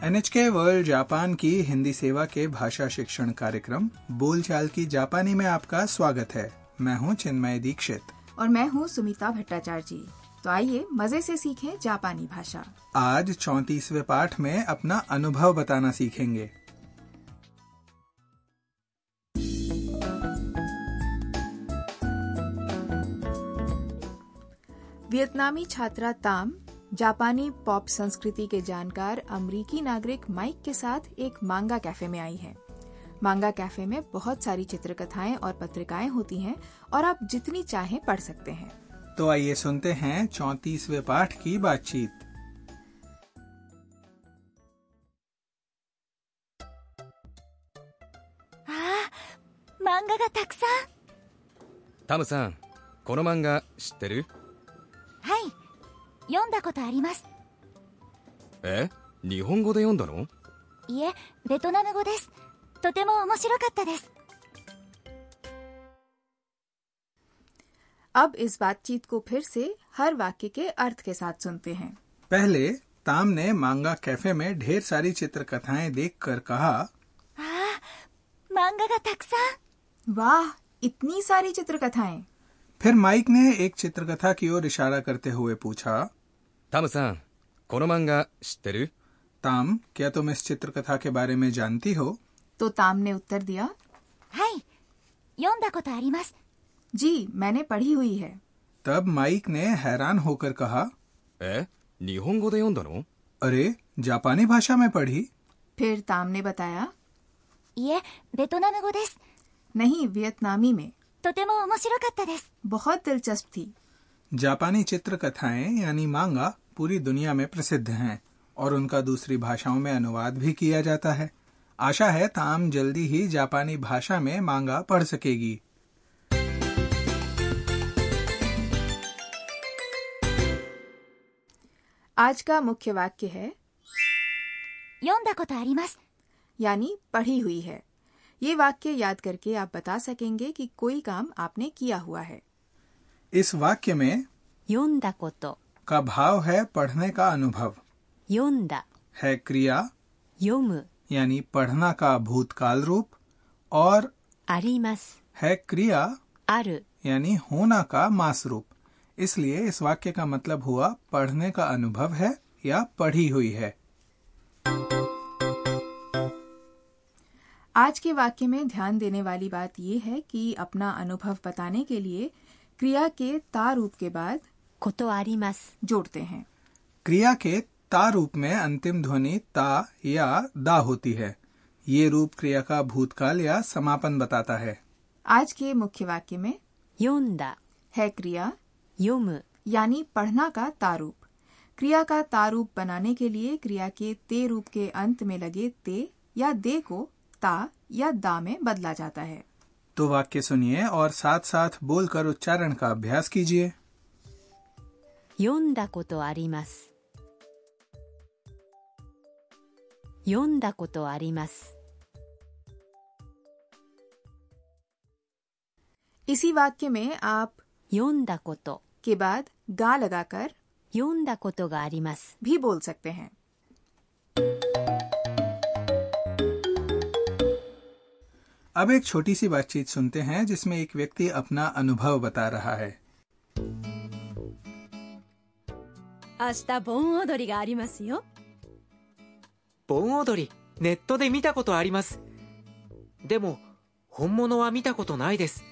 NHK world Japan की हिंदी सेवा के भाषा शिक्षण कार्यक्रम बोलचाल की जापानी में आपका स्वागत है। मैं हूँ चिन्मय दीक्षित। और मैं हूँ सुमिता भट्टाचार्य। जी तो आइए मज़े से सीखें जापानी भाषा। आज चौतीसवे पाठ में अपना अनुभव बताना सीखेंगे। वियतनामी छात्रा ताम जापानी पॉप संस्कृति के जानकार अमरीकी नागरिक माइक के साथ एक मांगा कैफे में आई है मांगा कैफे में बहुत सारी चित्रकथाएं और पत्रिकाएं होती हैं और आप जितनी चाहें पढ़ सकते हैं तो आइए सुनते हैं चौतीसवें पाठ की बातचीत ああ漫画がたくさんタムさんこの漫画知ってるはい 読んだことありますえ日本語で読んだのいえベトナム語ですとても面白かったです अब इस बातचीत को फिर से हर वाक्य के अर्थ के साथ सुनते हैं पहले ताम ने मांगा कैफे में ढेर सारी चित्रकथाएं देखकर कहा ああ漫画がたくさん वाह इतनी सारी चित्रकथाएं फिर माइक ने एक चित्रकथा की ओर इशारा करते हुए पूछा ताम कोनो क्या तुम इस के बारे में जानती हो तो ताम ने उत्तर दिया हाय योंदा अरिमास जी मैंने पढ़ी हुई है तब माइक ने हैरान होकर कहा ए निहोंगो दे योंदा नो अरे जापानी भाषा में पढ़ी। फिर ताम ने बताया ये गो नहीं वियतनामी में। तो बहुत दिलचस्प थी। जापानी चित्र कथाएँ यानी मांगा पूरी दुनिया में प्रसिद्ध हैं और उनका दूसरी भाषाओं में अनुवाद भी किया जाता है। आशा है ताम जल्दी ही जापानी भाषा में मांगा पढ़ सकेगी। आज का मुख्य वाक्य है। यानी पढ़ी हुई है। ये वाक्य याद करके आप बता सकेंगे कि कोई काम आपने किया हुआ है। इस वाक्य में योंदा कोतो। का भाव है पढ़ने का अनुभव। योंदा। है क्रिया योम। यानी पढ़ना का भूतकाल रूप और अरिमस है क्रिया अर यानी होना का मास रूप। इसलिए इस वाक्य का मतलब हुआ पढ़ने का अनुभव है या पढ़ी हुई है। आज के वाक्य में ध्यान देने वाली बात यह है कि अपना अनुभव बताने के लिए क्रिया के तारूप के बाद कोतो आरिमास। जोड़ते हैं। क्रिया के तारूप में अंतिम ध्वनि ता या दा होती है। ये रूप क्रिया का भूतकाल या समापन बताता है। आज के मुख्य वाक्य में योंदा। है क्रिया। योम। यानी पढ़ना का तारूप क्रिया का तारूप बनाने के लिए क्रिया के ते रूप के अंत में लगे ते या दे को ता या दा में बदला जाता है। तो वाक्य सुनिए और साथ साथ बोलकर उच्चारण का अभ्यास कीजिए 読んだことあります読んだことあります इसी वाक्य में आप 読んだこと के बाद गा लगाकर 読んだことがあります भी बोल सकते हैं अब एक छोटी सी बातचीत सुनते हैं जिसमें एक व्यक्ति अपना अनुभव बता रहा है 明日盆踊りがありますよ盆踊りネットで見たことありますでも本物は見たことないです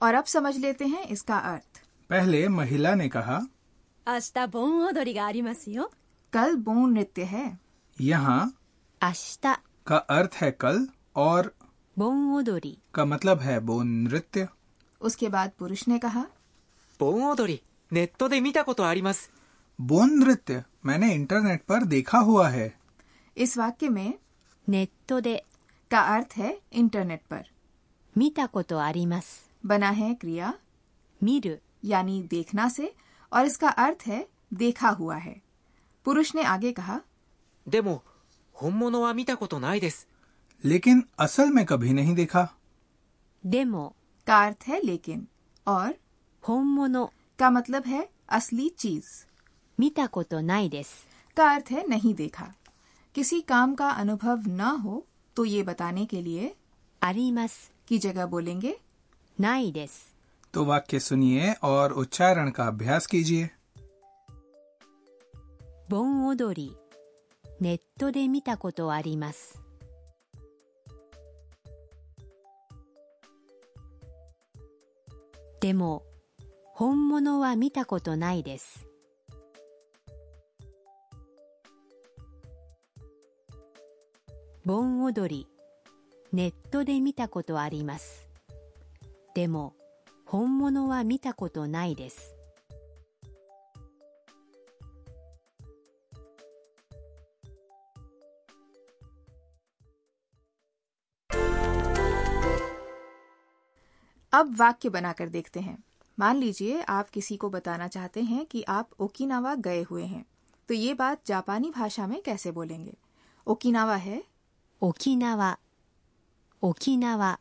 और अब समझ लेते हैं इसका अर्थ पहले महिला ने कहा 明日盆踊りがありますよ कल बोन नृत्य है यहाँ 明日 का अर्थ है कल और 盆踊り का मतलब है बोन नृत्य उसके बाद पुरुष ने कहा 盆踊りネットで見たことあります बोन नृत्य मैंने इंटरनेट पर देखा हुआ है इस वाक्य में ネットで का अर्थ है इंटरनेट पर 見たことあります बना है क्रिया 見る यानी देखना से और इसका अर्थ है देखा हुआ है पुरुष ने आगे कहा でも本物は見たことないです लेकिन असल में कभी नहीं देखा でも का अर्थ है लेकिन और 本物 का मतलब है असली चीज 見たことないです。 का अर्थ है नहीं देखा किसी काम का अनुभव न हो तो ये बताने के लिए あります。 की जगह बोलेंगे ないです。 तो वाक्य सुनिए और उच्चारण का अभ्यास कीजिए 盆踊り。 ネットで見たことあります。でも、本物は見たことないです。盆踊り。ネットで見たことあります。でも、本物は見たことないです。अब वाक्य बनाकर देखते हैं। मान लीजिए आप किसी को बताना चाहते हैं कि आप ओकिनावा गए हुए हैं। तो ये बात जापानी भाषा में कैसे बोलेंगे? ओकिनावा है? ओकिनावा। ओकिनावा।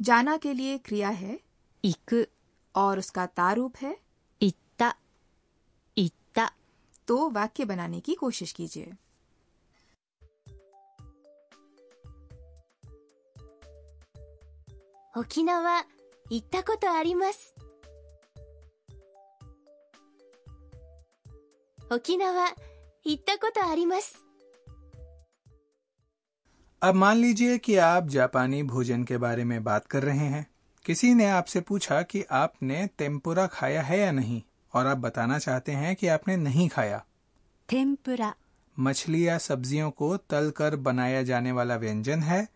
जाना के लिए क्रिया है? इक और उसका तारूप है? इत्ता। इत्ता। तो वाक्य बनाने की कोशिश कीजिए। ओकिनावा 行ったことあります沖縄行ったことあります अब मान लीजिए कि आप जापानी भोजन के बारे में बात कर रहे हैं किसी ने आपसे पूछा कि आपने तेम्पुरा खाया है या नहीं और आप बताना चाहते हैं कि आपने नहीं खाया 天ぷら मछली या सब्जियों को तल कर बनाया जाने वाला व्यंजन है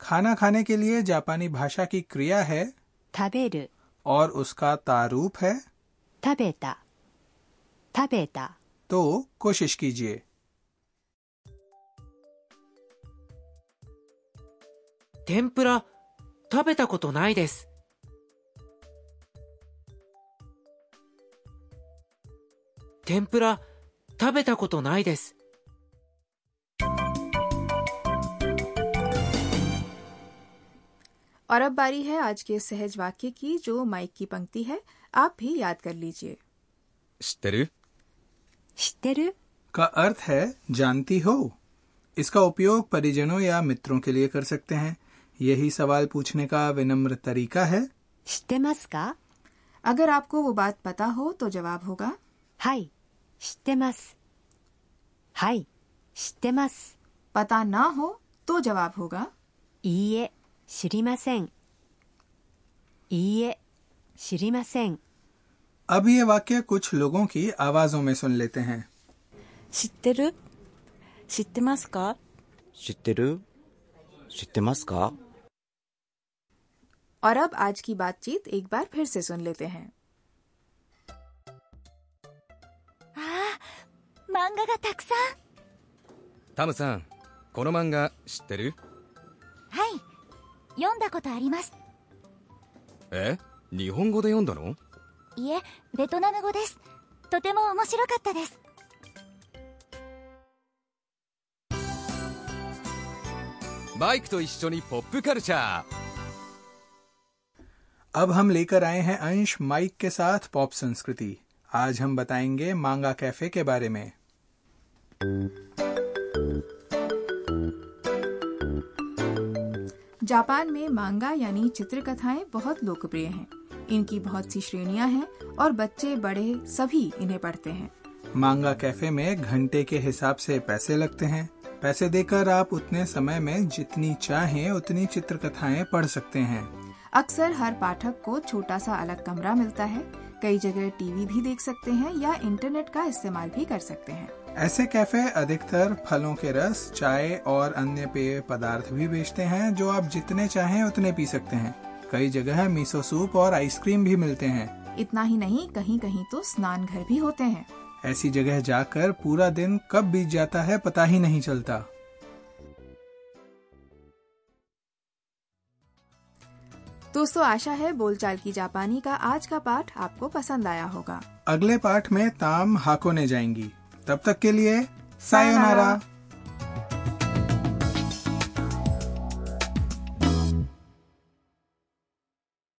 खाना खाने के लिए जापानी भाषा की क्रिया है 食べる और उसका तारूप है 食べた食べた तो कोशिश कीजिए 天ぷら食べたことないです天ぷら食べたことないです और अब बारी है आज के सहज वाक्य की जो माइक की पंक्ति है। आप भी याद कर लीजिए। का अर्थ है जानती हो। इसका उपयोग परिजनों या मित्रों के लिए कर सकते हैं। यही सवाल पूछने का विनम्र तरीका है। का अगर आपको वो बात पता हो तो जवाब होगा। हाई स्टेमस हाई स्टेमस पता ना हो तो जवाब होगा। ये 知りませんいいえ知りません अब ये वाक्य कुछ लोगों की आवाजों में सुन लेते हैं 知ってる知ってますか知ってる知ってますか और अब आज की बातचीत एक बार फिर से सुन लेते हैं ああ漫画がたくさんタムさんこの漫画知ってるはい 読んだことありますえ日本語で読んだのいえベトナム語ですとても面白かったです バイクと一緒にポップカルチャー अब हम लेकर आए हैं अंश माइक के साथ पॉप संस्कृति आज हम बताएंगे मांगा कैफे के बारे में जापान में मांगा यानी चित्र चित्रकथाएँ बहुत लोकप्रिय हैं। इनकी बहुत सी श्रेणियाँ हैं और बच्चे बड़े सभी इन्हें पढ़ते हैं। मांगा कैफ़े में घंटे के हिसाब से पैसे लगते हैं। पैसे देकर आप उतने समय में जितनी चाहें उतनी चित्र चित्रकथाएँ पढ़ सकते हैं। अक्सर हर पाठक को छोटा सा अलग कमरा मिलता है। कई जगह टीवी भी देख सकते हैं या इंटरनेट का इस्तेमाल भी कर सकते हैं। ऐसे कैफ़े अधिकतर फलों के रस चाय और अन्य पेय पदार्थ भी बेचते हैं जो आप जितने चाहें उतने पी सकते हैं। कई जगह मीसो सूप और आइसक्रीम भी मिलते हैं। इतना ही नहीं कहीं कहीं तो स्नान घर भी होते हैं। ऐसी जगह जाकर पूरा दिन कब बीत जाता है पता ही नहीं चलता। दोस्तों आशा है बोलचाल की जापानी का आज का पाठ आपको पसंद आया होगा। अगले पाठ में ताम हाकोने जाएँगी। तब तक के लिए सायोनारा